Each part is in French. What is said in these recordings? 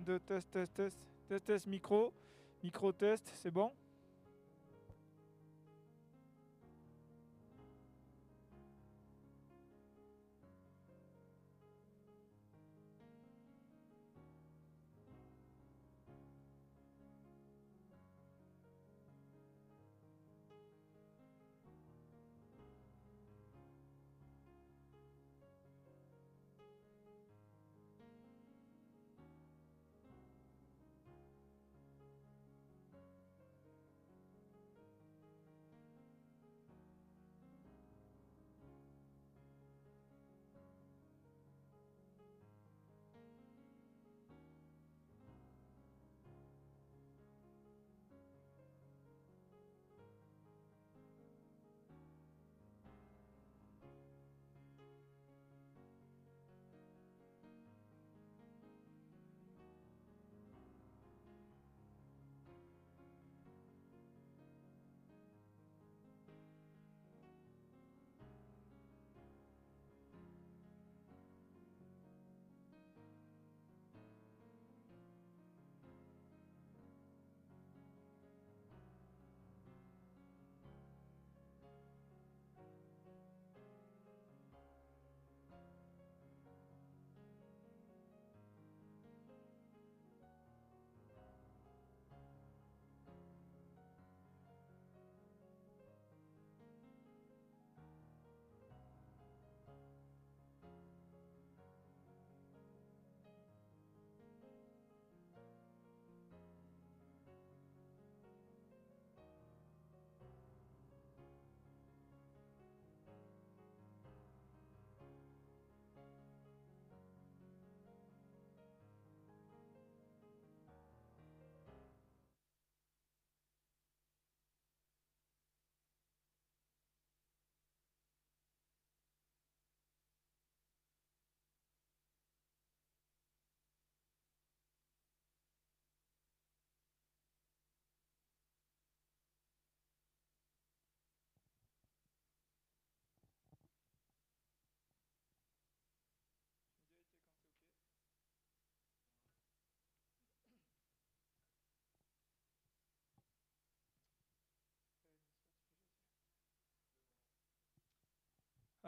2, test, test, test, test, test, micro, micro, test, c'est bon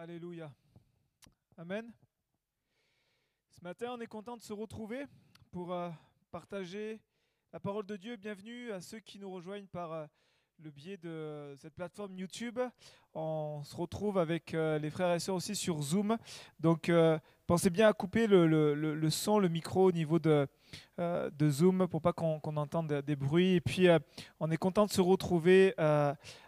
Alléluia. Amen. Ce matin, on est content de se retrouver pour euh, partager la parole de Dieu. Bienvenue à ceux qui nous rejoignent par euh, le biais de cette plateforme YouTube. On se retrouve avec euh, les frères et sœurs aussi sur Zoom. Donc, pensez bien à couper le, son, le micro au niveau de, de Zoom pour pas qu'on entende des, bruits. Et puis, on est content de se retrouver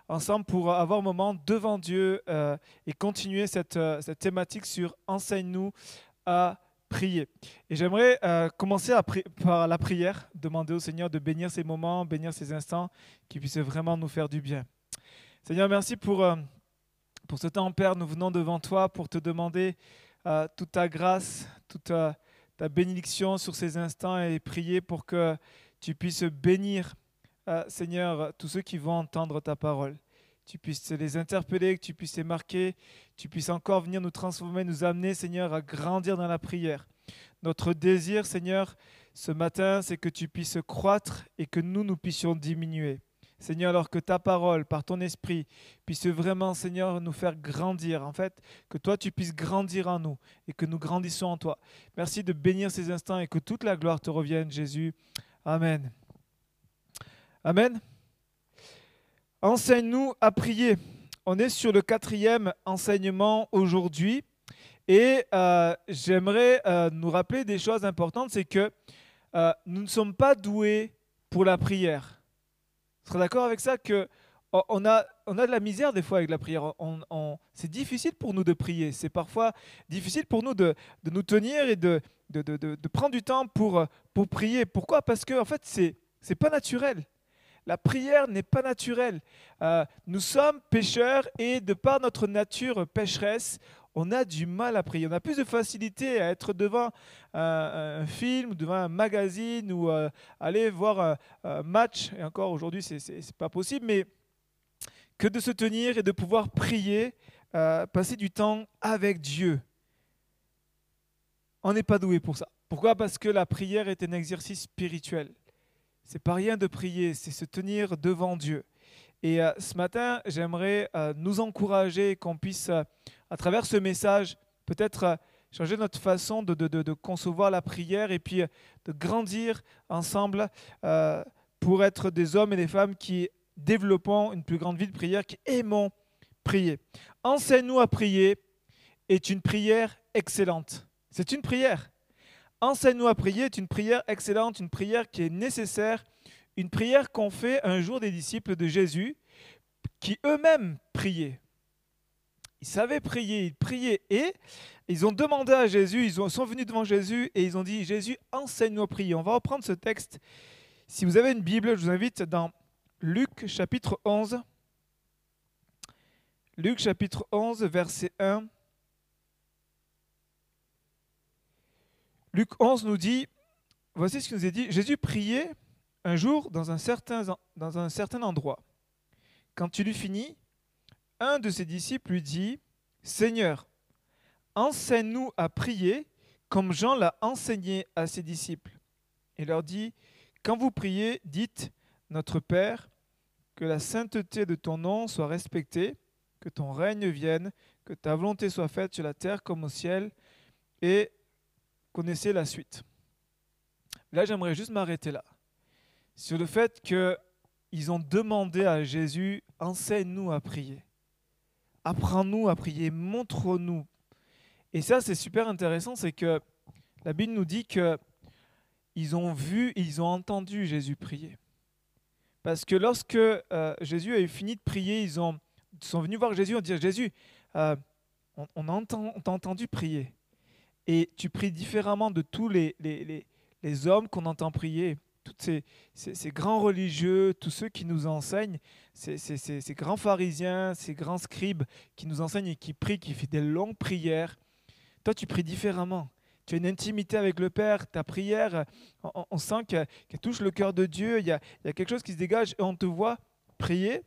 ensemble pour avoir un moment devant Dieu euh, et continuer cette, euh, cette thématique sur Enseigne-nous à Et j'aimerais euh, commencer par la prière, demander au Seigneur de bénir ces moments, bénir ces instants qui puissent vraiment nous faire du bien. Seigneur, merci pour, pour ce temps, Père. Nous venons devant toi pour te demander toute ta grâce, toute ta bénédiction sur ces instants et prier pour que tu puisses bénir Seigneur, tous ceux qui vont entendre ta parole, tu puisses les interpeller, que tu puisses les marquer, tu puisses encore venir nous transformer, nous amener, Seigneur, à grandir dans la prière. Notre désir, Seigneur, ce matin, c'est que tu puisses croître et que nous, nous puissions diminuer. Seigneur, alors que ta parole, par ton esprit, puisse vraiment, Seigneur, nous faire grandir. En fait, que toi, tu puisses grandir en nous et que nous grandissons en toi. Merci de bénir ces instants et que toute la gloire te revienne, Jésus. Amen. Amen. Enseigne-nous à prier. On est sur le quatrième enseignement aujourd'hui et euh, j'aimerais euh, nous rappeler des choses importantes, c'est que euh, nous ne sommes pas doués pour la prière. Vous serez d'accord avec ça que on a, on a de la misère des fois avec la prière. C'est difficile pour nous de prier. C'est parfois difficile pour nous de, de nous tenir et de, de, de, prendre du temps pour, pour prier. Pourquoi? Parce que en fait, c'est, c'est pas naturel. La prière n'est pas naturelle. Euh, nous sommes pécheurs et de par notre nature pécheresse, on a du mal à prier. On a plus de facilité à être devant un, film, devant un magazine ou euh, aller voir un, match. Et encore aujourd'hui, ce n'est pas possible, mais que de se tenir et de pouvoir prier, euh, passer du temps avec Dieu. On n'est pas doué pour ça Pourquoi? Parce que la prière est un exercice spirituel. C'est pas rien de prier, c'est se tenir devant Dieu. Et euh, ce matin, j'aimerais euh, nous encourager qu'on puisse, euh, à travers ce message, peut-être changer notre façon de, de, de, concevoir la prière et puis de grandir ensemble pour être des hommes et des femmes qui développons une plus grande vie de prière, qui aimons prier. Enseigne-nous à prier est une prière excellente. C'est une prière. Enseigne-nous à prier est une prière excellente, une prière qui est nécessaire, une prière qu'ont fait un jour des disciples de Jésus qui eux-mêmes priaient. Ils savaient prier, ils priaient et ils ont demandé à Jésus, ils sont venus devant Jésus et ils ont dit Jésus, enseigne-nous à prier. On va reprendre ce texte. Si vous avez une Bible, je vous invite dans Luc chapitre 11. Luc chapitre 11, verset 1 Luc 11 nous dit, voici ce qu'il nous est dit, Jésus priait un jour dans un certain, endroit. Quand il eut fini, un de ses disciples lui dit, Seigneur, enseigne-nous à prier comme Jean l'a enseigné à ses disciples. Il leur dit, Quand vous priez, dites, Notre Père, que la sainteté de ton nom soit respectée, que ton règne vienne, que ta volonté soit faite sur la terre comme au ciel, et connaissez la suite. Là, j'aimerais juste m'arrêter là. Sur le fait qu'ils ont demandé à Jésus, enseigne-nous à prier. Apprends-nous à prier, montre-nous. Et ça, c'est super intéressant, c'est que la Bible nous dit que ils ont vu, ils ont entendu Jésus prier. Parce que lorsque euh, Jésus a eu fini de prier, ils, ont, sont venus voir Jésus et ont dit Jésus, euh, on, entend, on t'a entendu prier et tu pries différemment de tous les, les, les, hommes qu'on entend prier, tous ces, ces, grands religieux, tous ceux qui nous enseignent, ces, ces, grands pharisiens, ces grands scribes qui nous enseignent et qui prient, qui font des longues prières. Toi, tu pries différemment. Tu as une intimité avec le Père. Ta prière, on, sent qu'elle touche le cœur de Dieu. Il y, a, il y a quelque chose qui se dégage et on te voit prier,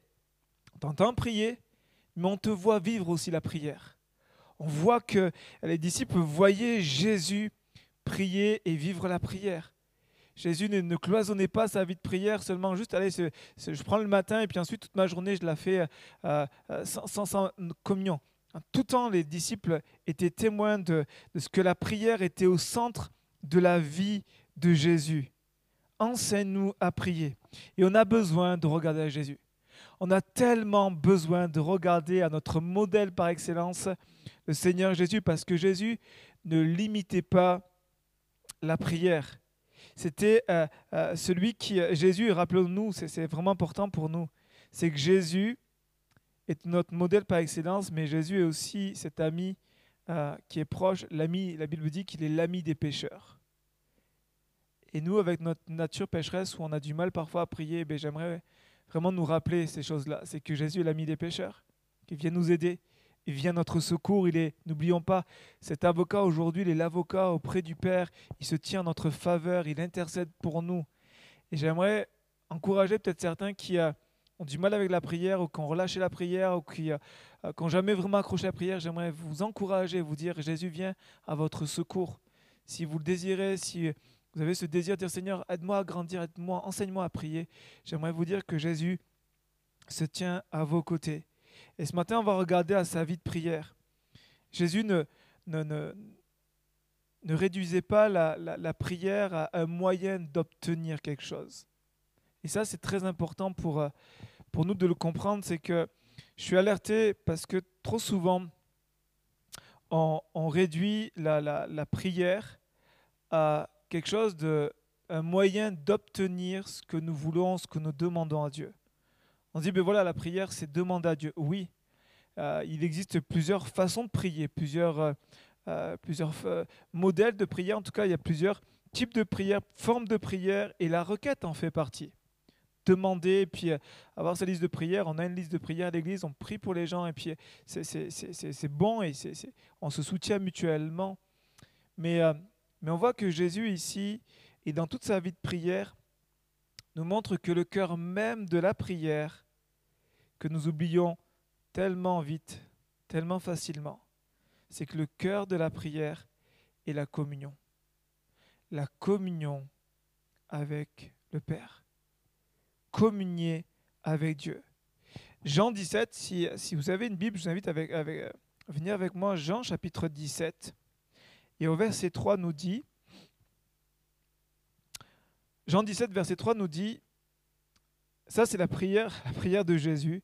on t'entend prier, mais on te voit vivre aussi la prière on voit que les disciples voyaient Jésus prier et vivre la prière. Jésus ne, cloisonnait pas sa vie de prière seulement juste, allez, je prends le matin et puis ensuite toute ma journée je la fais euh, euh, sans, communion. En tout temps, les disciples étaient témoins de, de ce que la prière était au centre de la vie de Jésus. Enseigne-nous à prier. Et on a besoin de regarder à Jésus. On a tellement besoin de regarder à notre modèle par excellence, le Seigneur Jésus, parce que Jésus ne limitait pas la prière. C'était euh, euh, celui qui, euh, Jésus, rappelons-nous, c'est vraiment important pour nous, c'est que Jésus est notre modèle par excellence, mais Jésus est aussi cet ami qui est proche, l'ami, la Bible dit qu'il est l'ami des pécheurs. Et nous, avec notre nature pécheresse, où on a du mal parfois à prier, ben, j'aimerais vraiment nous rappeler ces choses-là. C'est que Jésus est l'ami des pécheurs, qui vient nous aider, il vient notre secours. Il est, n'oublions pas, cet avocat aujourd'hui, il est l'avocat auprès du Père. Il se tient en notre faveur, il intercède pour nous. Et j'aimerais encourager peut-être certains qui euh, ont du mal avec la prière ou qui ont relâché la prière ou qui n'ont euh, jamais vraiment accroché la prière. J'aimerais vous encourager, vous dire Jésus vient à votre secours. Si vous le désirez, si vous avez ce désir de dire Seigneur, aide-moi à grandir, aide-moi, enseigne-moi à prier, j'aimerais vous dire que Jésus se tient à vos côtés. Et ce matin, on va regarder à sa vie de prière. Jésus ne, ne, ne, réduisait pas la, la, prière à un moyen d'obtenir quelque chose. Et ça, c'est très important pour, euh, pour nous de le comprendre, c'est que je suis alerté parce que trop souvent, on, on réduit la, la, la, prière à quelque chose de un moyen d'obtenir ce que nous voulons, ce que nous demandons à Dieu. On dit, ben voilà, la prière, c'est demander à Dieu. Oui, euh, il existe plusieurs façons de prier, plusieurs, euh, euh, plusieurs modèles de prière. En tout cas, il y a plusieurs types de prière, formes de prière, et la requête en fait partie. Demander, puis avoir sa liste de prière. On a une liste de prière à l'église, on prie pour les gens, et puis c'est bon, et on se soutient mutuellement. Mais, mais on voit que Jésus ici, et dans toute sa vie de prière, nous montre que le cœur même de la prière que nous oublions tellement vite, tellement facilement, c'est que le cœur de la prière est la communion. la communion avec le Père. Communier avec Dieu. Jean 17, si, si vous avez une Bible, je vous invite à venir avec moi. Jean chapitre 17. Et au verset 3 nous dit, Jean 17, verset 3 nous dit, ça c'est la prière, la prière de Jésus.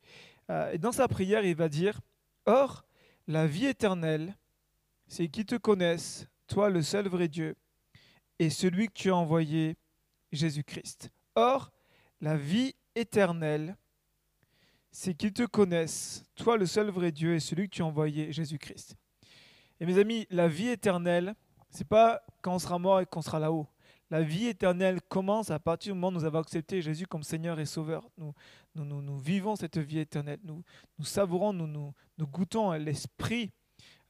Euh, et dans sa prière, il va dire, Or, la vie éternelle, c'est qu'ils te connaissent, toi le seul vrai Dieu, et celui que tu as envoyé, Jésus-Christ. Or, la vie éternelle, c'est qu'ils te connaissent, toi le seul vrai Dieu, et celui que tu as envoyé, Jésus-Christ. Et mes amis, la vie éternelle, c'est pas quand on sera mort et qu'on sera là-haut. La vie éternelle commence à partir du moment où nous avons accepté Jésus comme Seigneur et Sauveur. Nous, nous, nous, vivons cette vie éternelle. Nous, nous savourons, nous, nous, nous goûtons l'esprit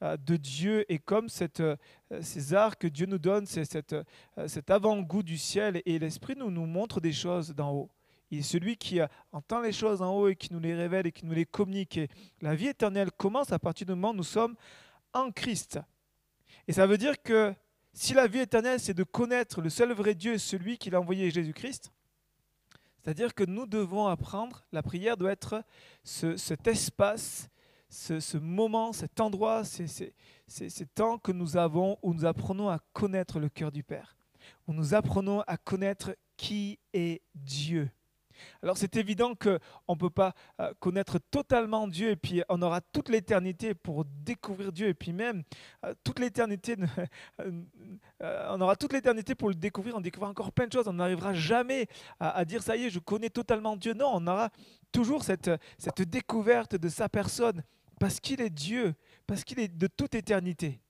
euh, de Dieu et comme cette, euh, ces arts que Dieu nous donne, c'est cette, euh, cet avant-goût du ciel et l'esprit nous, nous montre des choses d'en haut. Il est celui qui entend les choses en haut et qui nous les révèle et qui nous les communique. La vie éternelle commence à partir du moment où nous sommes en Christ. Et ça veut dire que si la vie éternelle, c'est de connaître le seul vrai Dieu, celui qui l'a envoyé Jésus-Christ, c'est-à-dire que nous devons apprendre, la prière doit être cet espace, ce, moment, cet endroit, ces temps que nous avons où nous apprenons à connaître le cœur du Père, où nous apprenons à connaître qui est Dieu. Alors c'est évident qu'on ne peut pas euh, connaître totalement Dieu et puis on aura toute l'éternité pour découvrir Dieu et puis même euh, toute l'éternité, euh, on aura toute l'éternité pour le découvrir, on découvrira encore plein de choses, on n'arrivera jamais à, dire ça y est, je connais totalement Dieu. Non, on aura toujours cette, cette découverte de sa personne parce qu'il est Dieu, parce qu'il est de toute éternité.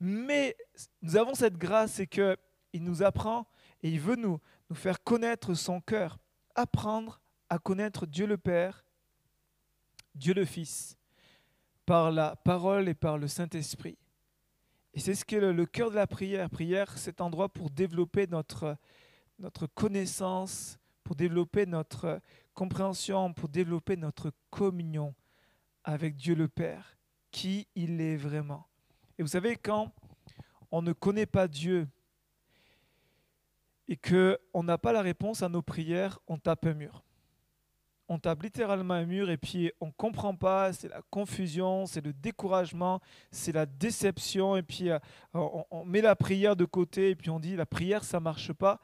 Mais nous avons cette grâce, c'est qu'il nous apprend et il veut nous, nous faire connaître son cœur apprendre à connaître Dieu le Père, Dieu le Fils, par la parole et par le Saint-Esprit. Et c'est ce qui est le, cœur de la prière. Prière, cet endroit pour développer notre, notre connaissance, pour développer notre compréhension, pour développer notre communion avec Dieu le Père, qui il est vraiment. Et vous savez, quand on ne connaît pas Dieu, et qu'on n'a pas la réponse à nos prières, on tape un mur. On tape littéralement un mur et puis on ne comprend pas, c'est la confusion, c'est le découragement, c'est la déception et puis euh, on, met la prière de côté et puis on dit la prière ça marche pas.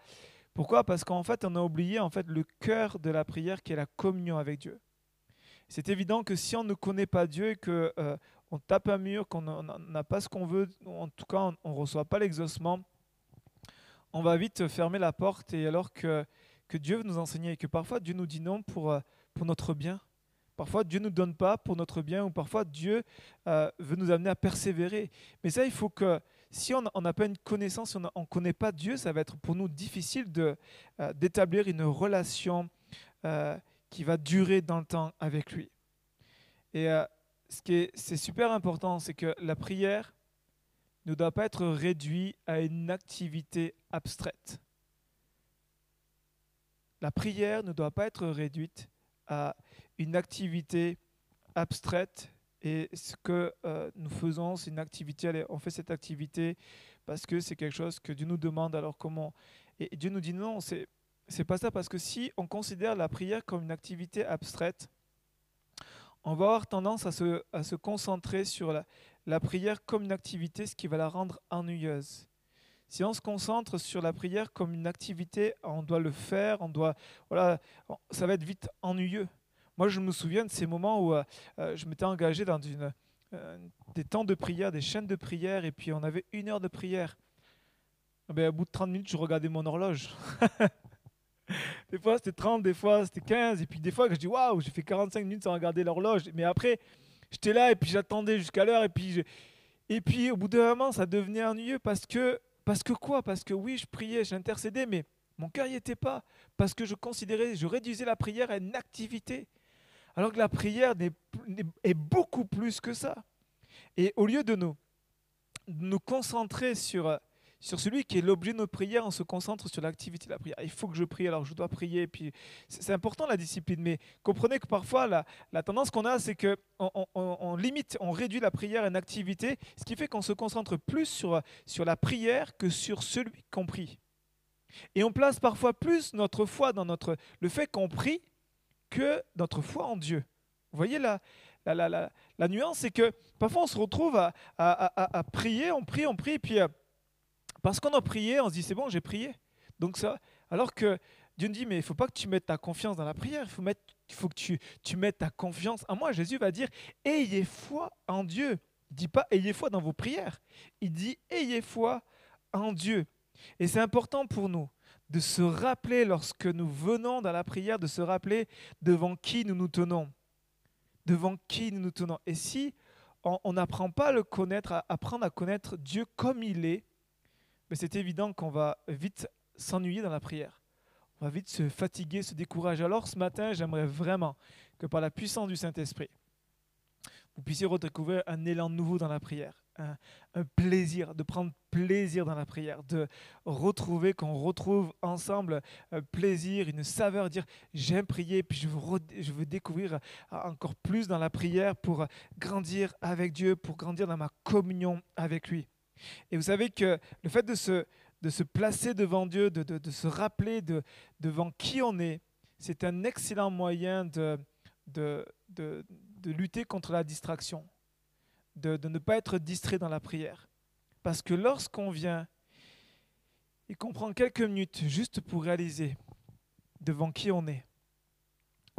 Pourquoi? Parce qu'en fait on a oublié en fait le cœur de la prière qui est la communion avec Dieu. C'est évident que si on ne connaît pas Dieu et que euh, on tape un mur, qu'on n'a pas ce qu'on veut, en tout cas on ne reçoit pas l'exaucement, on va vite fermer la porte et alors que, que Dieu veut nous enseigner et que parfois Dieu nous dit non pour, euh, pour notre bien. Parfois Dieu ne nous donne pas pour notre bien ou parfois Dieu euh, veut nous amener à persévérer. Mais ça, il faut que si on n'a pas une connaissance, si on ne connaît pas Dieu, ça va être pour nous difficile de, euh, d'établir une relation qui va durer dans le temps avec lui. Et ce qui est, c'est super important, c'est que la prière, ne doit pas être réduit à une activité abstraite. La prière ne doit pas être réduite à une activité abstraite et ce que euh, nous faisons, c'est une activité, on fait cette activité parce que c'est quelque chose que Dieu nous demande, alors comment? Et Dieu nous dit non, c'est c'est pas ça, parce que si on considère la prière comme une activité abstraite, on va avoir tendance à se, à se concentrer sur la, la prière comme une activité, ce qui va la rendre ennuyeuse. Si on se concentre sur la prière comme une activité, on doit le faire, on doit, voilà, ça va être vite ennuyeux. Moi, je me souviens de ces moments où euh, euh, je m'étais engagé dans euh, des temps de prière, des chaînes de prière, et puis on avait une heure de prière. Eh ben, au bout de 30 minutes, je regardais mon horloge. des fois, c'était 30, des fois, c'était 15, et puis des fois, je dis waouh, j'ai fait 45 minutes sans regarder l'horloge. Mais après, j'étais là et puis j'attendais jusqu'à l'heure et puis au bout d'un moment ça devenait ennuyeux parce que parce que quoi? Parce que oui, je priais, j'intercédais, mais mon cœur n'y était pas. Parce que je considérais, je réduisais la prière à une activité, alors que la prière est, beaucoup plus que ça. Et au lieu de nous nous concentrer sur sur celui qui est l'objet de nos prières, on se concentre sur l'activité de la prière. Il faut que je prie, alors je dois prier. Puis c'est important la discipline, mais comprenez que parfois la, tendance qu'on a, c'est que on, limite, on réduit la prière à une activité, ce qui fait qu'on se concentre plus sur, sur la prière que sur celui qu'on prie. Et on place parfois plus notre foi dans notre, le fait qu'on prie que notre foi en Dieu. Vous voyez la, la, la, la, nuance, c'est que parfois on se retrouve à, à, à, prier, on prie, on prie, et puis euh, parce qu'on a prié, on se dit c'est bon, j'ai prié. Donc ça, alors que Dieu nous dit mais il faut pas que tu mettes ta confiance dans la prière, il faut, mettre, faut que tu, tu mettes ta confiance en moi. Jésus va dire ayez foi en Dieu. Il dit pas ayez foi dans vos prières, il dit ayez foi en Dieu. Et c'est important pour nous de se rappeler lorsque nous venons dans la prière, de se rappeler devant qui nous nous tenons. Devant qui nous nous tenons. Et si on n'apprend pas à le connaître, à apprendre à connaître Dieu comme il est, mais c'est évident qu'on va vite s'ennuyer dans la prière. On va vite se fatiguer, se décourager. Alors ce matin, j'aimerais vraiment que par la puissance du Saint-Esprit, vous puissiez redécouvrir un élan nouveau dans la prière un, plaisir, de prendre plaisir dans la prière, de retrouver, qu'on retrouve ensemble un plaisir, une saveur, dire j'aime prier, puis je veux, je veux découvrir encore plus dans la prière pour grandir avec Dieu, pour grandir dans ma communion avec lui. Et vous savez que le fait de se, de se placer devant Dieu, de, de, se rappeler de, devant qui on est, c'est un excellent moyen de, de lutter contre la distraction de, ne pas être distrait dans la prière. Parce que lorsqu'on vient et qu'on prend quelques minutes juste pour réaliser devant qui on est,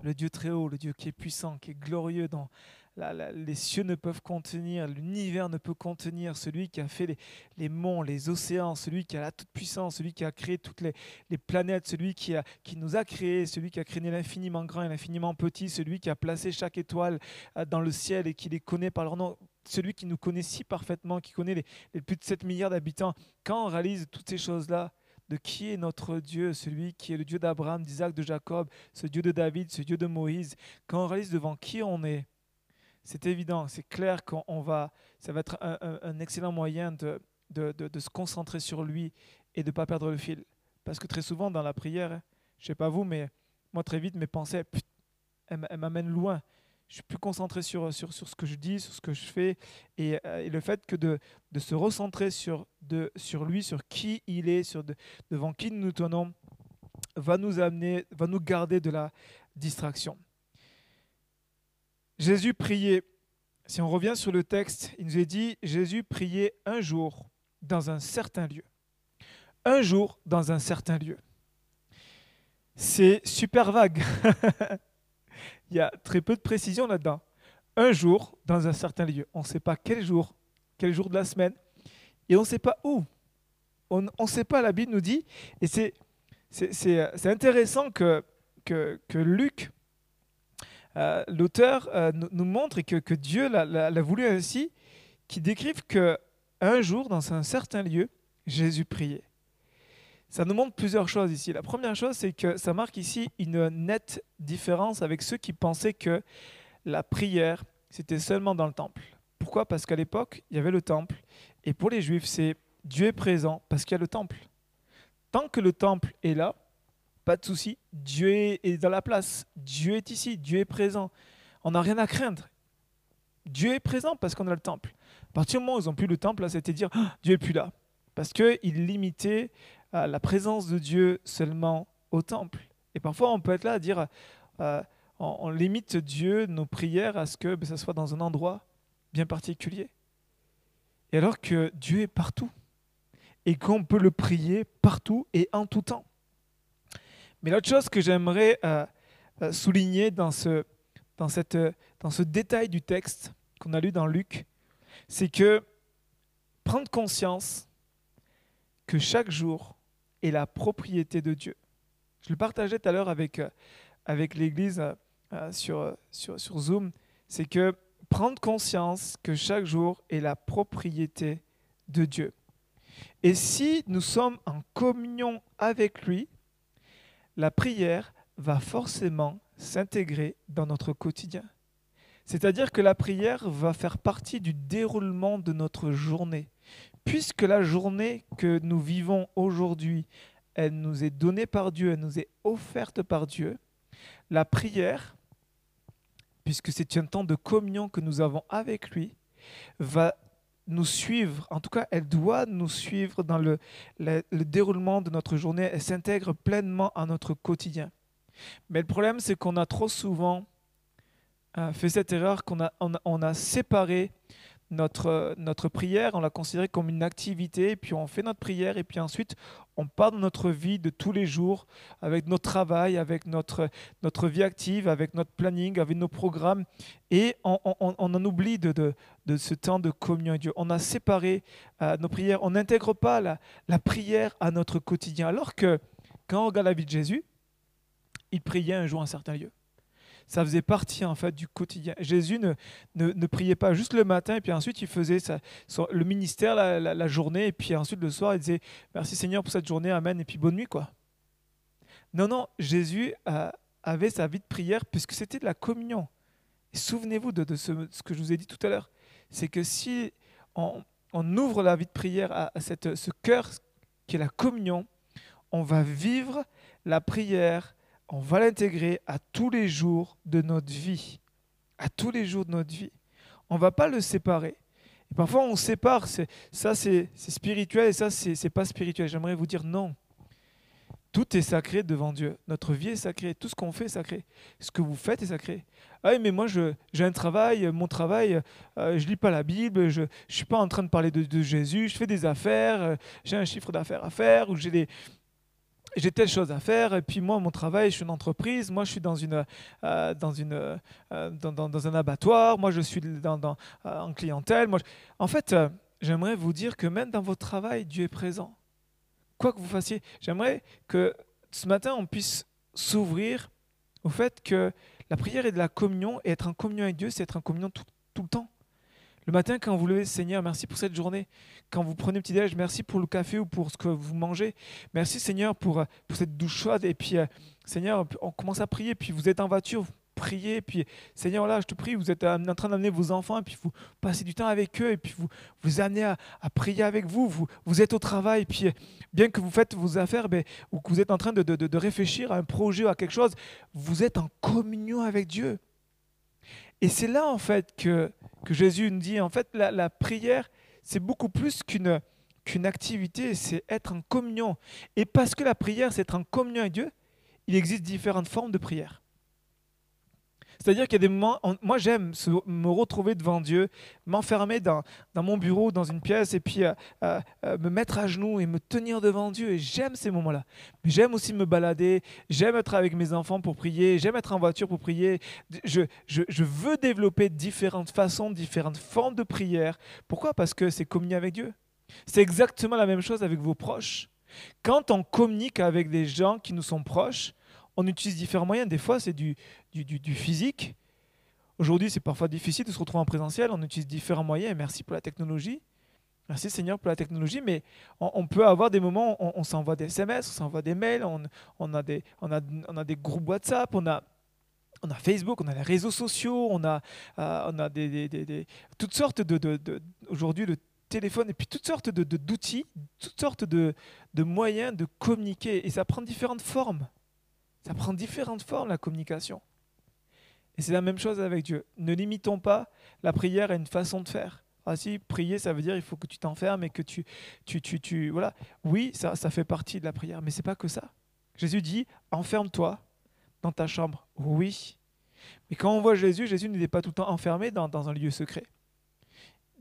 le Dieu très haut, le Dieu qui est puissant, qui est glorieux dans les cieux ne peuvent contenir, l'univers ne peut contenir, celui qui a fait les, monts, les océans, celui qui a la toute puissance, celui qui a créé toutes les, planètes, celui qui, a, qui nous a créés, celui qui a créé l'infiniment grand et l'infiniment petit, celui qui a placé chaque étoile euh, dans le ciel et qui les connaît par leur nom celui qui nous connaît si parfaitement, qui connaît les, plus de 7 milliards d'habitants, quand on réalise toutes ces choses-là, de qui est notre Dieu, celui qui est le Dieu d'Abraham, d'Isaac, de Jacob, ce Dieu de David, ce Dieu de Moïse, quand on réalise devant qui on est, c'est évident, c'est clair qu'on va, ça va être un, excellent moyen de, se concentrer sur lui et de ne pas perdre le fil. Parce que très souvent dans la prière, je sais pas vous, mais moi très vite, mes pensées, elles m'amènent loin je suis plus concentré sur, ce que je dis, sur ce que je fais. Et, euh, le fait que de, se recentrer sur, lui, sur qui il est, sur devant qui nous tenons, va nous amener, va nous garder de la distraction. Jésus priait, si on revient sur le texte, il nous est dit, Jésus priait un jour dans un certain lieu. Un jour dans un certain lieu. C'est super vague. il y a très peu de précision là-dedans. Un jour, dans un certain lieu. On ne sait pas quel jour, quel jour de la semaine, et on ne sait pas où. On ne sait pas, la Bible nous dit, et c'est, intéressant que, que, que Luc, euh, l'auteur, euh, nous, montre, que, Dieu l'a, voulu ainsi, qui décrive que un jour, dans un certain lieu, Jésus priait. Ça nous montre plusieurs choses ici. La première chose, c'est que ça marque ici une nette différence avec ceux qui pensaient que la prière, c'était seulement dans le temple. Pourquoi? Parce qu'à l'époque, il y avait le temple. Et pour les Juifs, c'est Dieu est présent parce qu'il y a le temple. Tant que le temple est là, pas de souci, Dieu est dans la place. Dieu est ici, Dieu est présent. On n'a rien à craindre. Dieu est présent parce qu'on a le temple. À partir du moment où ils n'ont plus le temple, c'était dire ah, Dieu est plus là. Parce qu'ils limitaient la présence de Dieu seulement au temple. Et parfois, on peut être là à dire, euh, on, limite Dieu, nos prières, à ce que ben, ça soit dans un endroit bien particulier. Et alors que Dieu est partout. Et qu'on peut le prier partout et en tout temps. Mais l'autre chose que j'aimerais euh, euh, souligner dans ce, dans, cette, dans ce détail du texte qu'on a lu dans Luc, c'est que prendre conscience que chaque jour, et la propriété de Dieu. Je le partageais tout à l'heure avec, euh, avec l'Église euh, euh, sur, sur, sur Zoom, c'est que prendre conscience que chaque jour est la propriété de Dieu. Et si nous sommes en communion avec lui, la prière va forcément s'intégrer dans notre quotidien. C'est-à-dire que la prière va faire partie du déroulement de notre journée. Puisque la journée que nous vivons aujourd'hui, elle nous est donnée par Dieu, elle nous est offerte par Dieu, la prière, puisque c'est un temps de communion que nous avons avec lui, va nous suivre, en tout cas elle doit nous suivre dans le, le, déroulement de notre journée, elle s'intègre pleinement à notre quotidien. Mais le problème c'est qu'on a trop souvent euh, fait cette erreur, qu'on a, on a séparé notre, notre prière, on l'a considérée comme une activité, puis on fait notre prière, et puis ensuite on part dans notre vie de tous les jours, avec notre travail, avec notre, notre vie active, avec notre planning, avec nos programmes, et on, on, en oublie de, de, de, ce temps de communion avec Dieu. On a séparé euh, nos prières, on n'intègre pas la, la prière à notre quotidien, alors que quand on regarde la vie de Jésus, il priait un jour à un certain lieu ça faisait partie en fait du quotidien. Jésus ne, ne, priait pas juste le matin et puis ensuite il faisait le ministère la, journée et puis ensuite le soir il disait merci Seigneur pour cette journée, amen et puis bonne nuit quoi. Non, non, Jésus avait sa vie de prière puisque c'était de la communion. Souvenez-vous de, ce, que je vous ai dit tout à l'heure, c'est que si on, ouvre la vie de prière à, cette, ce cœur qui est la communion, on va vivre la prière on va l'intégrer à tous les jours de notre vie. À tous les jours de notre vie. On ne va pas le séparer. Et parfois, on sépare. Ça, c'est spirituel et ça, c'est pas spirituel. J'aimerais vous dire non. Tout est sacré devant Dieu. Notre vie est sacrée. Tout ce qu'on fait est sacré. Ce que vous faites est sacré. Ah oui, mais moi, j'ai un travail. Mon travail, euh, je lis pas la Bible. Je ne suis pas en train de parler de, Jésus. Je fais des affaires. Euh, j'ai un chiffre d'affaires à faire. Ou j'ai des, j'ai telle chose à faire, et puis moi, mon travail, je suis une entreprise, moi, je suis dans, une, euh, dans, une, euh, dans, un abattoir, moi, je suis dans, dans euh, en clientèle. Moi, En fait, j'aimerais vous dire que même dans votre travail, Dieu est présent. Quoi que vous fassiez, j'aimerais que ce matin, on puisse s'ouvrir au fait que la prière est de la communion, et être en communion avec Dieu, c'est être en communion tout, tout le temps. Le matin, quand vous levez, Seigneur, merci pour cette journée. Quand vous prenez petit déj, merci pour le café ou pour ce que vous mangez. Merci, Seigneur, pour, euh, cette douche chaude. Et puis, euh, Seigneur, on commence à prier. Puis vous êtes en voiture, vous priez. Puis, Seigneur, là, je te prie, vous êtes euh, en train d'amener vos enfants. Et puis, vous passez du temps avec eux. Et puis, vous vous amenez à, prier avec vous. vous. Êtes au travail. Puis, bien que vous faites vos affaires, ben, ou que vous êtes en train de, de, de réfléchir à un projet ou à quelque chose, vous êtes en communion avec Dieu. Et c'est là, en fait, que Jésus nous dit, en fait, la, prière, c'est beaucoup plus qu'une qu'une activité, c'est être en communion. Et parce que la prière, c'est être en communion avec Dieu, il existe différentes formes de prière. C'est-à-dire qu'il y a des moments, moi j'aime me retrouver devant Dieu, m'enfermer dans, mon bureau, dans une pièce, et puis euh, euh, euh, me mettre à genoux et me tenir devant Dieu. Et j'aime ces moments-là. Mais j'aime aussi me balader, j'aime être avec mes enfants pour prier, j'aime être en voiture pour prier. Je, je, je, veux développer différentes façons, différentes formes de prière. Pourquoi? Parce que c'est communier avec Dieu. C'est exactement la même chose avec vos proches. Quand on communique avec des gens qui nous sont proches, on utilise différents moyens. Des fois, c'est du, physique. Aujourd'hui, c'est parfois difficile de se retrouver en présentiel. On utilise différents moyens. merci pour la technologie. Merci Seigneur pour la technologie, mais on, peut avoir des moments où on, s'envoie des SMS, on s'envoie des mails, on, a des, on, a, on a des groupes WhatsApp, on a, on a Facebook, on a les réseaux sociaux, on a, euh, on a des, des, toutes sortes de, de, de aujourd'hui de téléphones et puis toutes sortes d'outils, toutes sortes de, de moyens de communiquer et ça prend différentes formes. Ça prend différentes formes, la communication. Et c'est la même chose avec Dieu. Ne limitons pas la prière à une façon de faire. Ah si, prier, ça veut dire il faut que tu t'enfermes et que tu, tu, tu, tu... Voilà. Oui, ça, ça fait partie de la prière, mais c'est pas que ça. Jésus dit, enferme-toi dans ta chambre. Oui. Mais quand on voit Jésus, Jésus n'est pas tout le temps enfermé dans, dans, un lieu secret.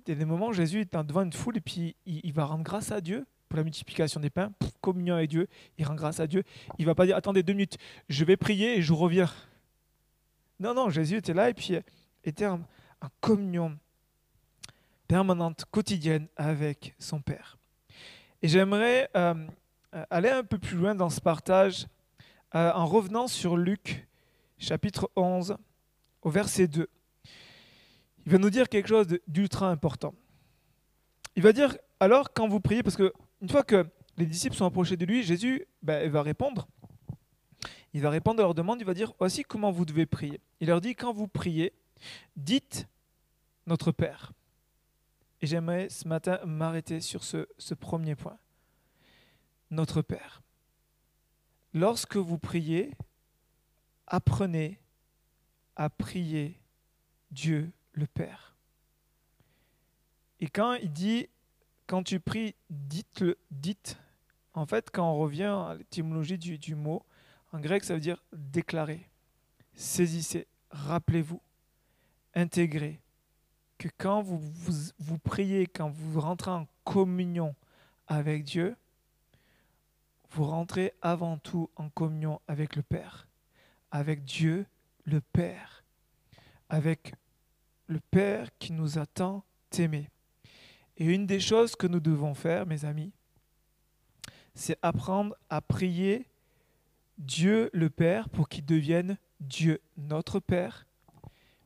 Il y a des moments où Jésus est devant une foule et puis il, il va rendre grâce à Dieu pour la multiplication des pains, communion avec Dieu, il rend grâce à Dieu. Il va pas dire attendez deux minutes, je vais prier et je reviens. Non, non, Jésus était là et puis était en, communion permanente, quotidienne avec son Père. Et j'aimerais euh, aller un peu plus loin dans ce partage euh, en revenant sur Luc chapitre 11 au verset 2. Il va nous dire quelque chose d'ultra important. Il va dire alors quand vous priez, parce que une fois que les disciples sont approchés de lui, Jésus ben, va répondre. Il va répondre à leur demande, il va dire, voici comment vous devez prier. Il leur dit, quand vous priez, Dites notre Père. Et j'aimerais ce matin m'arrêter sur ce, ce premier point. Notre Père. Lorsque vous priez, apprenez à prier Dieu le Père. Et quand il dit, quand tu pries, dites-le, dites. En fait, quand on revient à l'étymologie du, mot, en grec, ça veut dire déclarer. Saisissez, rappelez-vous, intégrez que quand vous, vous, vous priez, quand vous rentrez en communion avec Dieu, vous rentrez avant tout en communion avec le Père, avec Dieu le Père, avec le Père qui nous a tant aimés. Et une des choses que nous devons faire, mes amis, c'est apprendre à prier Dieu le Père pour qu'il devienne Dieu notre Père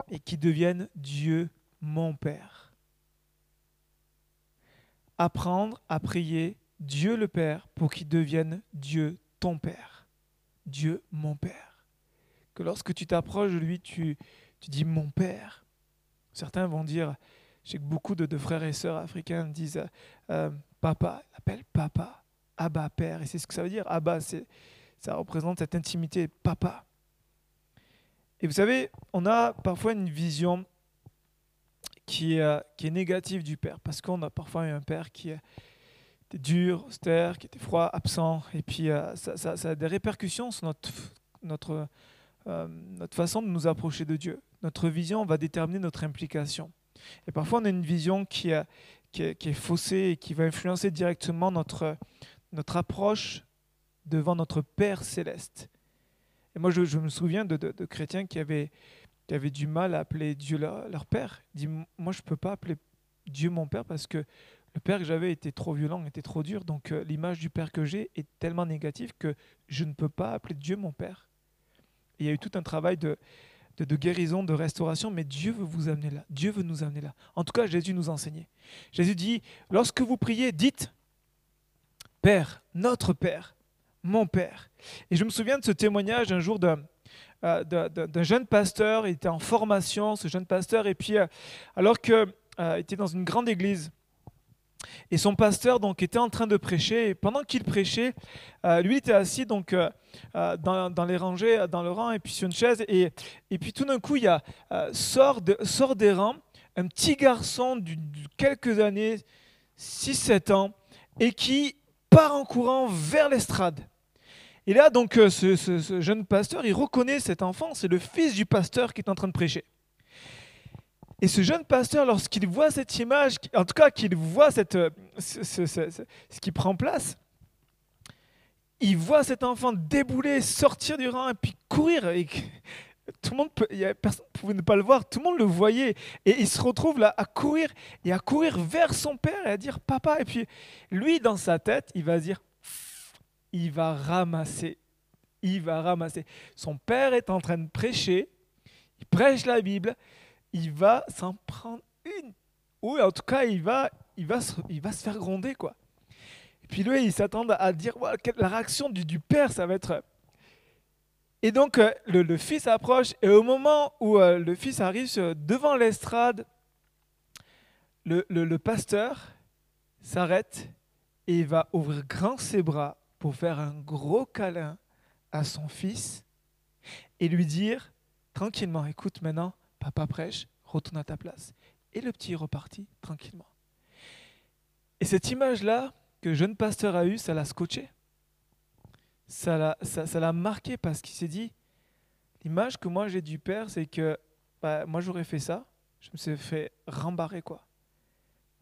et qu'il devienne Dieu mon Père. Apprendre à prier Dieu le Père pour qu'il devienne Dieu ton Père. Dieu mon Père. Que lorsque tu t'approches de lui, tu, tu dis mon Père. Certains vont dire, sais que beaucoup de, frères et sœurs africains disent euh, papa, ils appellent papa, Abba, Père. Et c'est ce que ça veut dire. Abba, ça représente cette intimité, papa. Et vous savez, on a parfois une vision qui est, qui est négative du Père, parce qu'on a parfois un Père qui était dur, austère, qui était froid, absent, et puis euh, ça, ça, a des répercussions sur notre, notre, euh, notre façon de nous approcher de Dieu. Notre vision va déterminer notre implication. Et parfois, on a une vision qui, est, qui est, faussée et qui va influencer directement notre, approche devant notre Père céleste. Et moi, je, me souviens de, chrétiens qui avaient, du mal à appeler Dieu leur, Père. Ils disent, moi, je ne peux pas appeler Dieu mon Père parce que le Père que j'avais était trop violent, était trop dur. Donc euh, l'image du Père que j'ai est tellement négative que je ne peux pas appeler Dieu mon Père. Il y a eu tout un travail de, de, guérison, de restauration, mais Dieu veut vous amener là. Dieu veut nous amener là. En tout cas, Jésus nous enseignait. Jésus dit, lorsque vous priez, dites, Père, notre Père, mon Père. Et je me souviens de ce témoignage un jour d'un euh, jeune pasteur, il était en formation, ce jeune pasteur, et puis euh, alors qu'il euh, était dans une grande église, et son pasteur donc était en train de prêcher. Et pendant qu'il prêchait, euh, lui était assis donc euh, dans, dans, les rangées, dans le rang, et puis sur une chaise. Et, puis tout d'un coup, il y a euh, sort, sort des rangs un petit garçon de quelques années, 6-7 ans, et qui part en courant vers l'estrade. Et là, donc, ce, ce, ce jeune pasteur, il reconnaît cet enfant, c'est le fils du pasteur qui est en train de prêcher. Et ce jeune pasteur, lorsqu'il voit cette image, en tout cas qu'il voit cette, ce, ce, qui prend place, il voit cet enfant débouler, sortir du rang et puis courir. Et tout le monde, peut, y a, personne ne pouvait ne pas le voir, tout le monde le voyait. Et il se retrouve là à courir et à courir vers son père et à dire papa. Et puis lui, dans sa tête, il va dire, il va ramasser, il va ramasser. Son père est en train de prêcher, il prêche la Bible il va s'en prendre une. Ou en tout cas, il va, il va, se, il va se faire gronder, quoi. Et puis lui, il s'attend à dire, la réaction du, du, père, ça va être... Et donc, euh, le, le, fils approche, et au moment où euh, le fils arrive devant l'estrade, le, le, le pasteur s'arrête et il va ouvrir grand ses bras pour faire un gros câlin à son fils et lui dire tranquillement, écoute maintenant, Papa prêche, retourne à ta place. Et le petit est reparti tranquillement. Et cette image-là que le jeune pasteur a eue, ça l'a scotché. Ça l'a, ça, l'a marqué parce qu'il s'est dit, l'image que moi j'ai du père, c'est que bah, moi j'aurais fait ça, je me suis fait rembarrer quoi.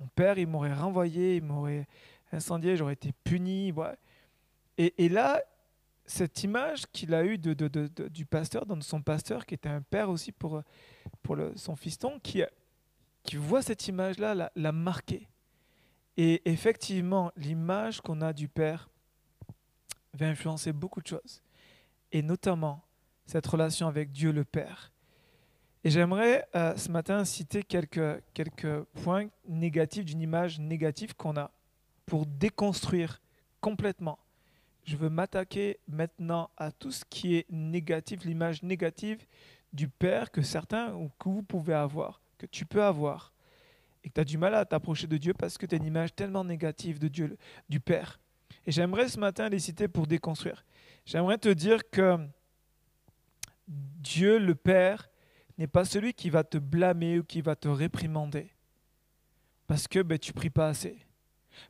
Mon père, il m'aurait renvoyé, il m'aurait incendié, j'aurais été puni. Et, là, cette image qu'il a eue du pasteur, de son pasteur, qui était un père aussi pour, pour son fiston, qui, qui voit cette image-là, l'a, l'a marqué. Et effectivement, l'image qu'on a du père va influencer beaucoup de choses, et notamment cette relation avec Dieu le Père. Et j'aimerais euh, ce matin citer quelques, quelques points négatifs d'une image négative qu'on a pour déconstruire complètement je veux m'attaquer maintenant à tout ce qui est négatif, l'image négative du Père que certains ou que vous pouvez avoir, que tu peux avoir, et que tu as du mal à t'approcher de Dieu parce que tu as une image tellement négative de Dieu, du Père. Et j'aimerais ce matin les citer pour déconstruire. J'aimerais te dire que Dieu le Père n'est pas celui qui va te blâmer ou qui va te réprimander parce que ben, tu pries pas assez,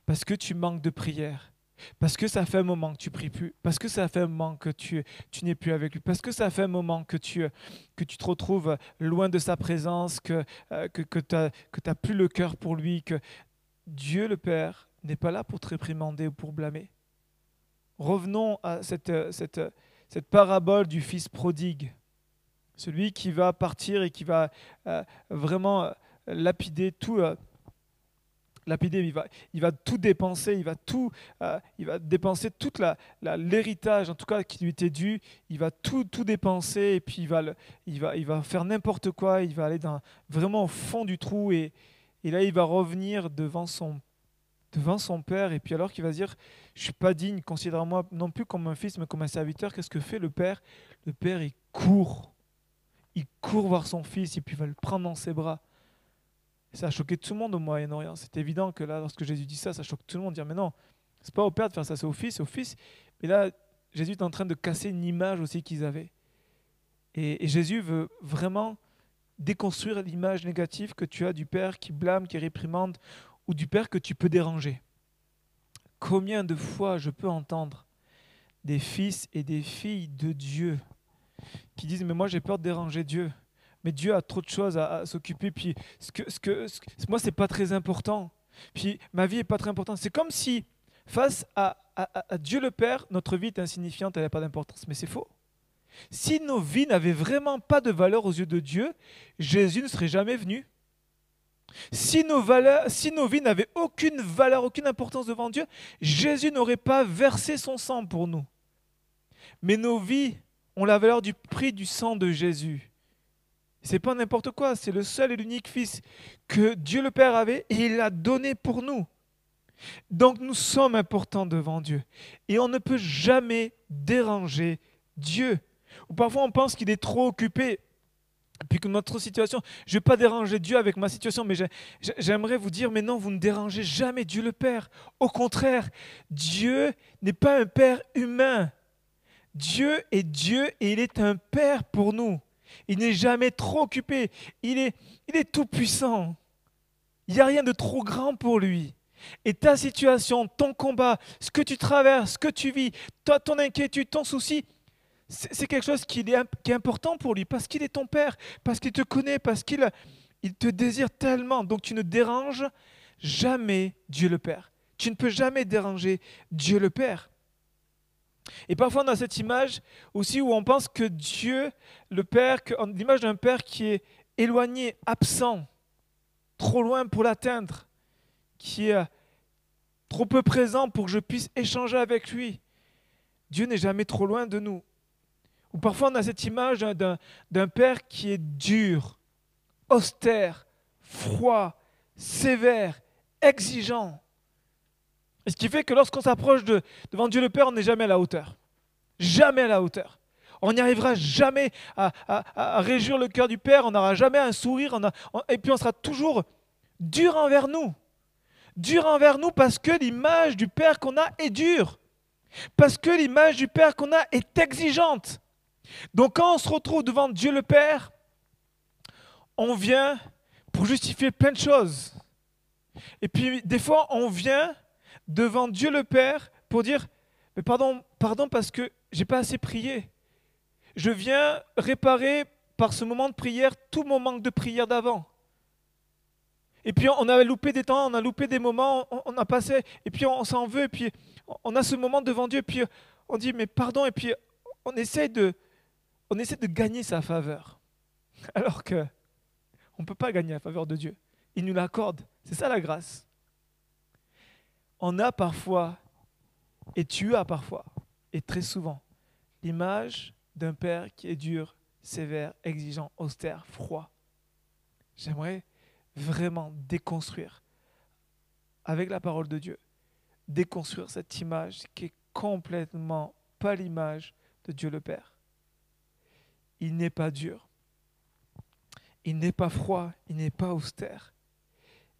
parce que tu manques de prière, parce que ça fait un moment que tu pries plus, parce que ça fait un moment que tu, tu n'es plus avec lui, parce que ça fait un moment que tu, que tu te retrouves loin de sa présence, que, euh, que, que tu n'as plus le cœur pour lui, que Dieu le Père n'est pas là pour te réprimander ou pour blâmer. Revenons à cette, cette, cette parabole du fils prodigue, celui qui va partir et qui va euh, vraiment euh, lapider tout lapider, il va, il va tout dépenser, il va tout, euh, il va dépenser toute la, l'héritage, en tout cas qui lui était dû, il va tout, tout dépenser et puis il va, il va, il va faire n'importe quoi, il va aller dans, vraiment au fond du trou et, et là il va revenir devant son, devant son père et puis alors qu'il va dire, je suis pas digne, considère-moi non plus comme un fils mais comme un serviteur, qu'est-ce que fait le père? Le père il court, il court voir son fils. Et puis il va le prendre dans ses bras ça a choqué tout le monde au Moyen-Orient. C'est évident que là, lorsque Jésus dit ça, ça choque tout le monde. Dire, mais non, c'est pas au Père de faire ça, c'est au Fils, au Fils. Mais là, Jésus est en train de casser une image aussi qu'ils avaient. Et, Jésus veut vraiment déconstruire l'image négative que tu as du Père qui blâme, qui réprimande, ou du Père que tu peux déranger. Combien de fois je peux entendre des fils et des filles de Dieu qui disent, mais moi j'ai peur de déranger Dieu mais Dieu a trop de choses à, s'occuper. Puis ce que, ce que, moi, c'est pas très important. Puis ma vie est pas très importante. C'est comme si face à, Dieu le Père, notre vie est insignifiante, elle n'a pas d'importance. Mais c'est faux. Si nos vies n'avaient vraiment pas de valeur aux yeux de Dieu, Jésus ne serait jamais venu. Si nos, si nos vies n'avaient aucune valeur, aucune importance devant Dieu, Jésus n'aurait pas versé son sang pour nous. Mais nos vies ont la valeur du prix du sang de Jésus. C'est pas n'importe quoi, c'est le seul et l'unique Fils que Dieu le Père avait et il l'a donné pour nous. Donc nous sommes importants devant Dieu et on ne peut jamais déranger Dieu. Ou parfois on pense qu'il est trop occupé puis que notre situation, je ne vais pas déranger Dieu avec ma situation, mais j'aimerais vous dire, mais non, vous ne dérangez jamais Dieu le Père. Au contraire, Dieu n'est pas un Père humain. Dieu est Dieu et il est un Père pour nous. Il n'est jamais trop occupé. Il est, tout puissant. Il n'y a rien de trop grand pour lui. Et ta situation, ton combat, ce que tu traverses, ce que tu vis, toi, ton inquiétude, ton souci, c'est quelque chose qui est, important pour lui, parce qu'il est ton Père, parce qu'il te connaît, parce qu'il il te désire tellement. Donc tu ne déranges jamais Dieu le Père. Tu ne peux jamais déranger Dieu le Père. Et parfois on a cette image aussi où on pense que Dieu, le Père, l'image d'un Père qui est éloigné, absent, trop loin pour l'atteindre, qui est trop peu présent pour que je puisse échanger avec lui. Dieu n'est jamais trop loin de nous. Ou parfois on a cette image d'un Père qui est dur, austère, froid, sévère, exigeant. Ce qui fait que lorsqu'on s'approche de, devant Dieu le Père, on n'est jamais à la hauteur. Jamais à la hauteur. On n'y arrivera jamais à, réjouir le cœur du Père, on n'aura jamais un sourire, et puis on sera toujours dur envers nous. Dur envers nous parce que l'image du Père qu'on a est dure. Parce que l'image du Père qu'on a est exigeante. Donc quand on se retrouve devant Dieu le Père, on vient pour justifier plein de choses. Et puis des fois, on vient devant Dieu le Père pour dire Mais pardon, pardon parce que j'ai pas assez prié. Je viens réparer par ce moment de prière tout mon manque de prière d'avant. Et puis on a loupé des temps, on a loupé des moments, on, a passé, et puis on, s'en veut, et puis on a ce moment devant Dieu, et puis on dit mais pardon, et puis on essaie de, on essaie de gagner sa faveur. Alors que on ne peut pas gagner la faveur de Dieu. Il nous l'accorde. C'est ça la grâce on a parfois, et tu as parfois, et très souvent, l'image d'un père qui est dur, sévère, exigeant, austère, froid. J'aimerais vraiment déconstruire, avec la parole de Dieu, déconstruire cette image qui est complètement pas l'image de Dieu le Père. Il n'est pas dur, il n'est pas froid, il n'est pas austère.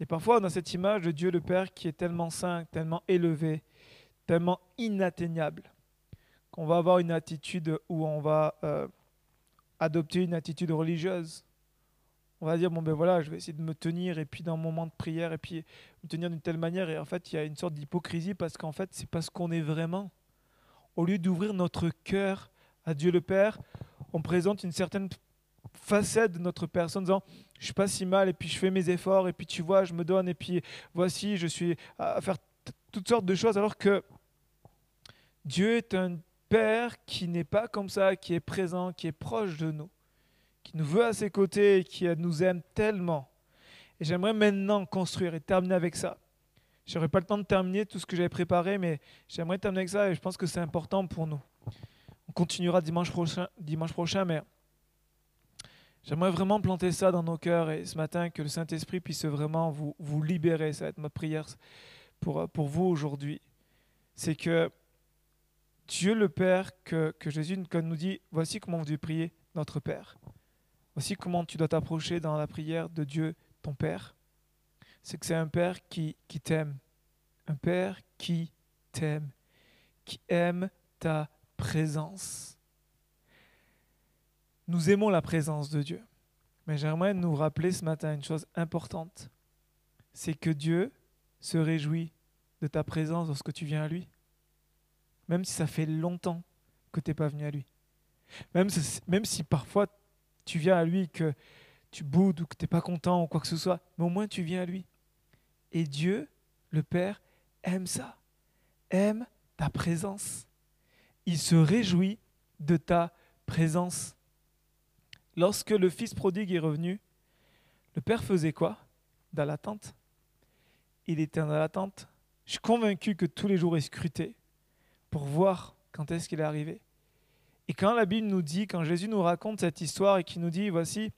Et parfois, dans cette image de Dieu le Père qui est tellement saint, tellement élevé, tellement inatteignable, qu'on va avoir une attitude où on va euh, adopter une attitude religieuse. On va dire, bon ben voilà, je vais essayer de me tenir, et puis dans le moment de prière, et puis me tenir d'une telle manière, et en fait, il y a une sorte d'hypocrisie, parce qu'en fait, c'est parce qu'on est vraiment. Au lieu d'ouvrir notre cœur à Dieu le Père, on présente une certaine facette de notre personne disant je suis pas si mal et puis je fais mes efforts et puis tu vois je me donne et puis voici je suis à faire toutes sortes de choses alors que Dieu est un Père qui n'est pas comme ça, qui est présent, qui est proche de nous, qui nous veut à ses côtés et qui nous aime tellement. Et j'aimerais maintenant construire et terminer avec ça. Je n'aurai pas le temps de terminer tout ce que j'avais préparé, mais j'aimerais terminer avec ça et je pense que c'est important pour nous. On continuera dimanche prochain, dimanche prochain mais J'aimerais vraiment planter ça dans nos cœurs et ce matin que le Saint-Esprit puisse vraiment vous, vous libérer. Ça va être ma prière pour, pour vous aujourd'hui. C'est que Dieu le Père, que, que Jésus nous dit, voici comment vous devez prier notre Père. Voici comment tu dois t'approcher dans la prière de Dieu, ton Père. C'est que c'est un Père qui, qui t'aime. Un Père qui t'aime, qui aime ta présence. Nous aimons la présence de Dieu. Mais j'aimerais nous rappeler ce matin une chose importante. C'est que Dieu se réjouit de ta présence lorsque tu viens à lui. Même si ça fait longtemps que tu n'es pas venu à lui. Même si, parfois tu viens à lui que tu boudes ou que tu n'es pas content ou quoi que ce soit, mais au moins tu viens à lui. Et Dieu, le Père, aime ça. Aime ta présence. Il se réjouit de ta présence. Lorsque le fils prodigue est revenu, le père faisait quoi Dans l'attente? Il était dans l'attente. Je suis convaincu que tous les jours il scrutait pour voir quand est-ce qu'il est arrivé. Et quand la Bible nous dit, quand Jésus nous raconte cette histoire et qu'il nous dit, voici,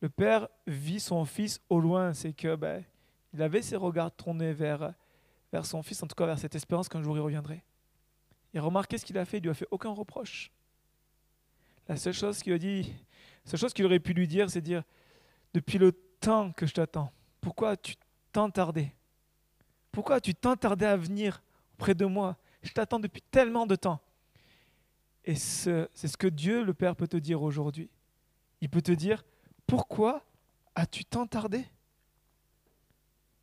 le père vit son fils au loin, c'est que ben, il avait ses regards tournés vers, vers son fils, en tout cas vers cette espérance qu'un jour il reviendrait. Et remarquez ce qu'il a fait, il lui a fait aucun reproche. La seule chose qu'il a dit, la seule chose qu'il aurait pu lui dire, c'est dire Depuis le temps que je t'attends, pourquoi as-tu tant tardé? Pourquoi as-tu tant tardé à venir auprès de moi? Je t'attends depuis tellement de temps. Et c'est ce que Dieu, le Père, peut te dire aujourd'hui. Il peut te dire Pourquoi as-tu tant tardé?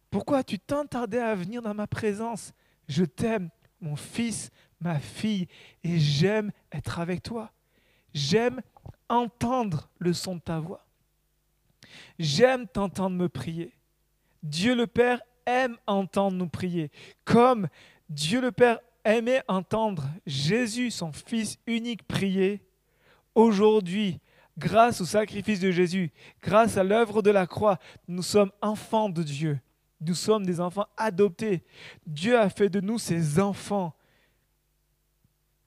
Pourquoi as-tu tant tardé à venir dans ma présence? Je t'aime, mon fils, ma fille, et j'aime être avec toi. J'aime entendre le son de ta voix. J'aime t'entendre me prier. Dieu le Père aime entendre nous prier, comme Dieu le Père aimait entendre Jésus, son Fils unique, prier. Aujourd'hui, grâce au sacrifice de Jésus, grâce à l'œuvre de la croix, nous sommes enfants de Dieu. Nous sommes des enfants adoptés. Dieu a fait de nous ses enfants.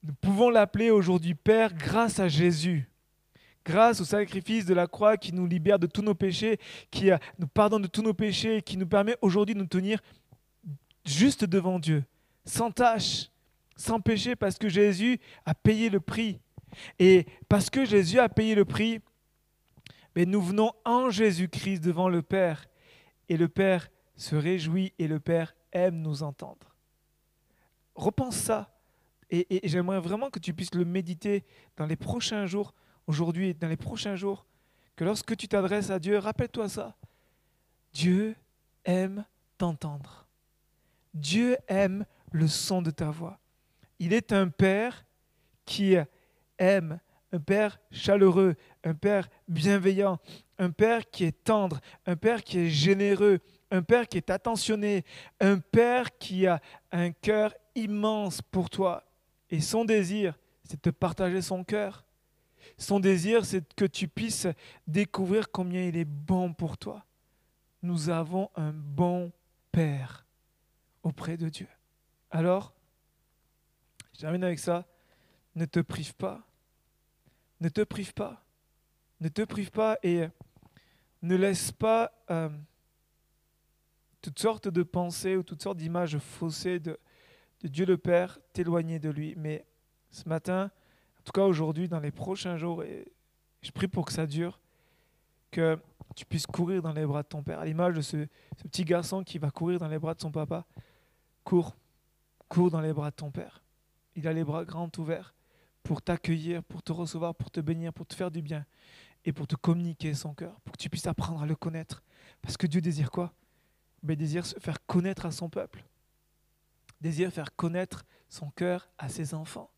Nous pouvons l'appeler aujourd'hui Père grâce à Jésus grâce au sacrifice de la croix qui nous libère de tous nos péchés, qui nous pardonne de tous nos péchés, qui nous permet aujourd'hui de nous tenir juste devant Dieu, sans tâche, sans péché, parce que Jésus a payé le prix. Et parce que Jésus a payé le prix, mais nous venons en Jésus-Christ devant le Père, et le Père se réjouit et le Père aime nous entendre. Repense ça. Et, et j'aimerais vraiment que tu puisses le méditer dans les prochains jours aujourd'hui et dans les prochains jours, que lorsque tu t'adresses à Dieu, rappelle-toi ça. Dieu aime t'entendre. Dieu aime le son de ta voix. Il est un Père qui aime, un Père chaleureux, un Père bienveillant, un Père qui est tendre, un Père qui est généreux, un Père qui est attentionné, un Père qui a un cœur immense pour toi. Et son désir, c'est de partager son cœur. Son désir, c'est que tu puisses découvrir combien il est bon pour toi. Nous avons un bon Père auprès de Dieu. Alors, je termine avec ça. Ne te prive pas. Ne te prive pas. Ne te prive pas et ne laisse pas euh, toutes sortes de pensées ou toutes sortes d'images faussées de, de Dieu le Père t'éloigner de lui. Mais ce matin, en tout cas aujourd'hui, dans les prochains jours, et je prie pour que ça dure, que tu puisses courir dans les bras de ton Père. À l'image de ce, petit garçon qui va courir dans les bras de son papa. Cours, cours dans les bras de ton Père. Il a les bras grands ouverts pour t'accueillir, pour te recevoir, pour te bénir, pour te faire du bien et pour te communiquer son cœur, pour que tu puisses apprendre à le connaître. Parce que Dieu désire quoi? Mais désire se faire connaître à son peuple. Désire faire connaître son cœur à ses enfants.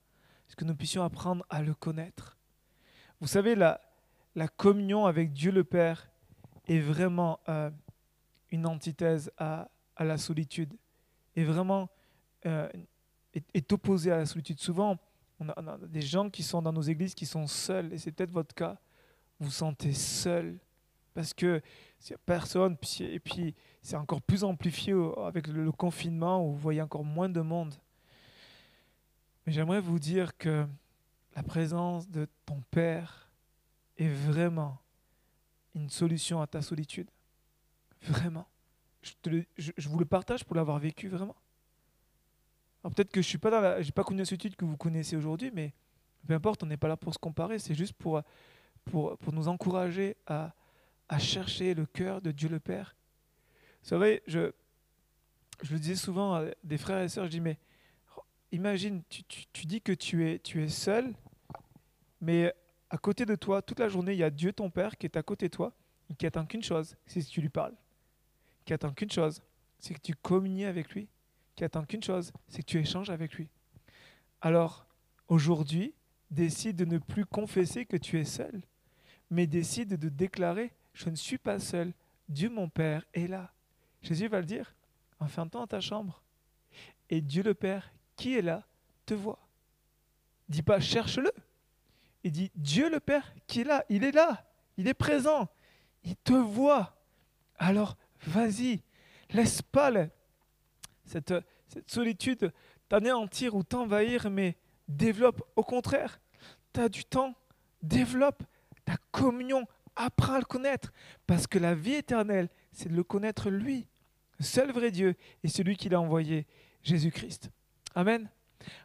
Que nous puissions apprendre à le connaître. Vous savez, la, communion avec Dieu le Père est vraiment euh, une antithèse à, la solitude, est vraiment euh, est, opposée à la solitude. Souvent, on a, des gens qui sont dans nos églises qui sont seuls, et c'est peut-être votre cas. Vous vous sentez seul parce que il n'y a personne, et puis c'est encore plus amplifié avec le confinement où vous voyez encore moins de monde. Mais j'aimerais vous dire que la présence de ton Père est vraiment une solution à ta solitude. Vraiment. Je, vous le partage pour l'avoir vécu vraiment. Peut-être que je suis pas pas connu la solitude que vous connaissez aujourd'hui, mais peu importe, on n'est pas là pour se comparer. C'est juste pour, pour, pour nous encourager à, à chercher le cœur de Dieu le Père. Vous savez, je, je le disais souvent à des frères et sœurs, je dis, mais imagine, tu, dis que tu es, seul, mais à côté de toi, toute la journée, il y a Dieu, ton Père, qui est à côté de toi, qui attend qu'une chose, c'est que tu lui parles. Qui attend qu'une chose, c'est que tu communies avec lui. Qui attend qu'une chose, c'est que tu échanges avec lui. Alors, aujourd'hui, décide de ne plus confesser que tu es seul, mais décide de déclarer, je ne suis pas seul, Dieu mon Père est là. Jésus va le dire, enferme-toi dans ta chambre. Et Dieu le Père qui est là te voit. Dis pas cherche-le. Il dit Dieu le Père qui est là, il est là, il est présent, il te voit. Alors vas-y, laisse pas cette, cette solitude t'anéantir ou t'envahir, mais développe au contraire. Tu as du temps, développe ta communion, apprends à le connaître, parce que la vie éternelle, c'est de le connaître lui, le seul vrai Dieu et celui qui l'a envoyé, Jésus-Christ. Amen.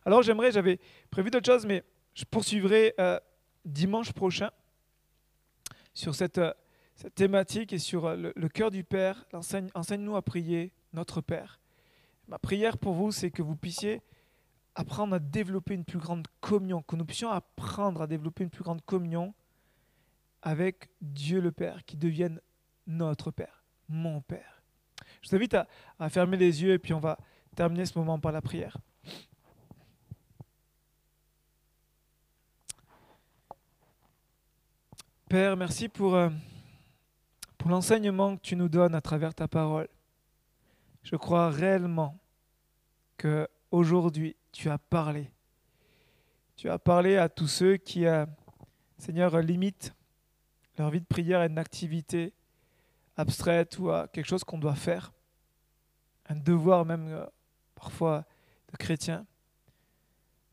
Alors j'aimerais, j'avais prévu d'autres choses, mais je poursuivrai euh, dimanche prochain sur cette, euh, thématique et sur euh, le, cœur du Père. Enseigne, enseigne-nous à prier notre Père. Ma prière pour vous, c'est que vous puissiez apprendre à développer une plus grande communion, que nous puissions apprendre à développer une plus grande communion avec Dieu le Père, qui devienne notre Père, mon Père. Je vous invite à fermer les yeux et puis on va terminer ce moment par la prière. Père, merci pour, euh, pour l'enseignement que tu nous donnes à travers ta parole. Je crois réellement que aujourd'hui tu as parlé. Tu as parlé à tous ceux qui, euh, Seigneur, limitent leur vie de prière à une activité abstraite ou à quelque chose qu'on doit faire, un devoir même euh, parfois de chrétien.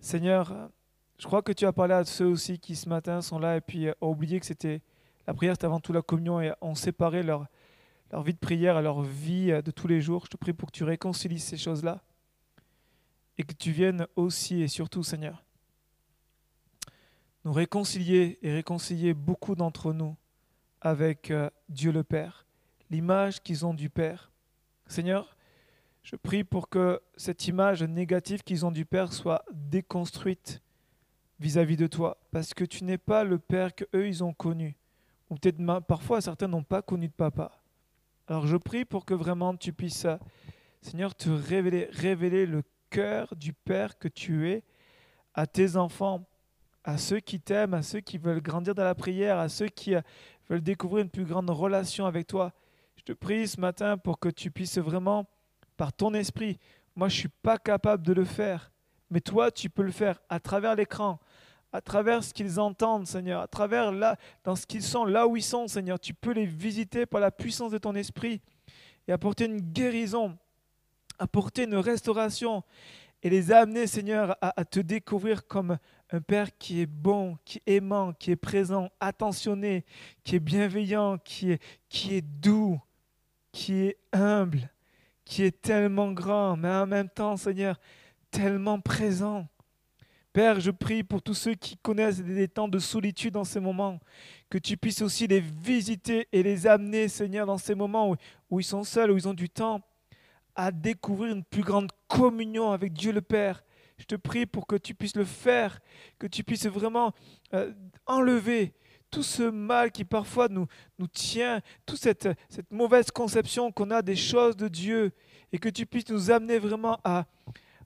Seigneur, je crois que tu as parlé à ceux aussi qui ce matin sont là et puis ont oublié que c'était la prière, c'était avant tout la communion et ont séparé leur, leur vie de prière à leur vie de tous les jours. Je te prie pour que tu réconcilies ces choses-là et que tu viennes aussi et surtout, Seigneur, nous réconcilier et réconcilier beaucoup d'entre nous avec euh, Dieu le Père, l'image qu'ils ont du Père. Seigneur, je prie pour que cette image négative qu'ils ont du Père soit déconstruite vis-à-vis de toi, parce que tu n'es pas le Père que eux ils ont connu, ou peut-être parfois certains n'ont pas connu de papa. Alors je prie pour que vraiment tu puisses, Seigneur, te révéler, révéler le cœur du Père que tu es à tes enfants, à ceux qui t'aiment, à ceux qui veulent grandir dans la prière, à ceux qui euh, veulent découvrir une plus grande relation avec toi. Je te prie ce matin pour que tu puisses vraiment, par ton esprit, moi je ne suis pas capable de le faire, mais toi, tu peux le faire à travers l'écran, à travers ce qu'ils entendent, Seigneur, à travers là, dans ce qu'ils sont, là où ils sont, Seigneur. Tu peux les visiter par la puissance de ton esprit et apporter une guérison, apporter une restauration et les amener, Seigneur, à, te découvrir comme un Père qui est bon, qui est aimant, qui est présent, attentionné, qui est bienveillant, qui est doux, qui est humble, qui est tellement grand, mais en même temps, Seigneur, tellement présent. Père, je prie pour tous ceux qui connaissent des temps de solitude en ces moments, que tu puisses aussi les visiter et les amener, Seigneur, dans ces moments où, où ils sont seuls, où ils ont du temps, à découvrir une plus grande communion avec Dieu le Père. Je te prie pour que tu puisses le faire, que tu puisses vraiment euh, enlever tout ce mal qui parfois nous, tient, toute cette, cette mauvaise conception qu'on a des choses de Dieu, et que tu puisses nous amener vraiment à,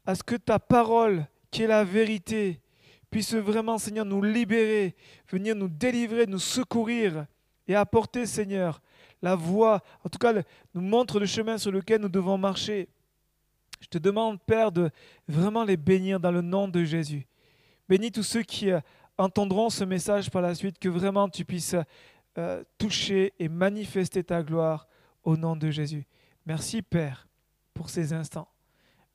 à ce que ta parole, qui est la vérité, puisse vraiment, Seigneur, nous libérer, venir nous délivrer, nous secourir et apporter, Seigneur, la voie, en tout cas, nous montre le chemin sur lequel nous devons marcher. Je te demande, Père, de vraiment les bénir dans le nom de Jésus. Bénis tous ceux qui euh, entendront ce message par la suite, que vraiment tu puisses euh, toucher et manifester ta gloire au nom de Jésus. Merci, Père, pour ces instants.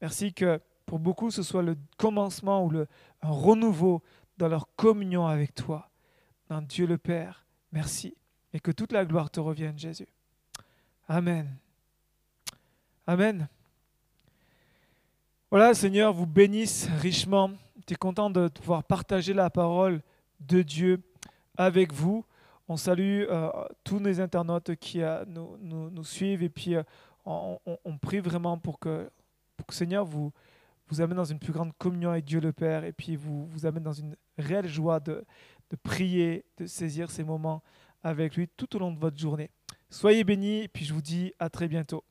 Merci que pour beaucoup, ce soit le commencement ou le, un renouveau dans leur communion avec toi, dans Dieu le Père. Merci. Et que toute la gloire te revienne, Jésus. Amen. Amen. Voilà, Seigneur, vous bénisse richement. Tu es content de pouvoir partager la parole de Dieu avec vous. On salue euh, tous les internautes qui euh, nous, suivent et puis euh, on, on, on, prie vraiment pour que, pour que Seigneur vous, vous amène dans une plus grande communion avec Dieu le Père et puis vous vous amène dans une réelle joie de, de prier, de saisir ces moments avec lui tout au long de votre journée. Soyez bénis et puis je vous dis à très bientôt.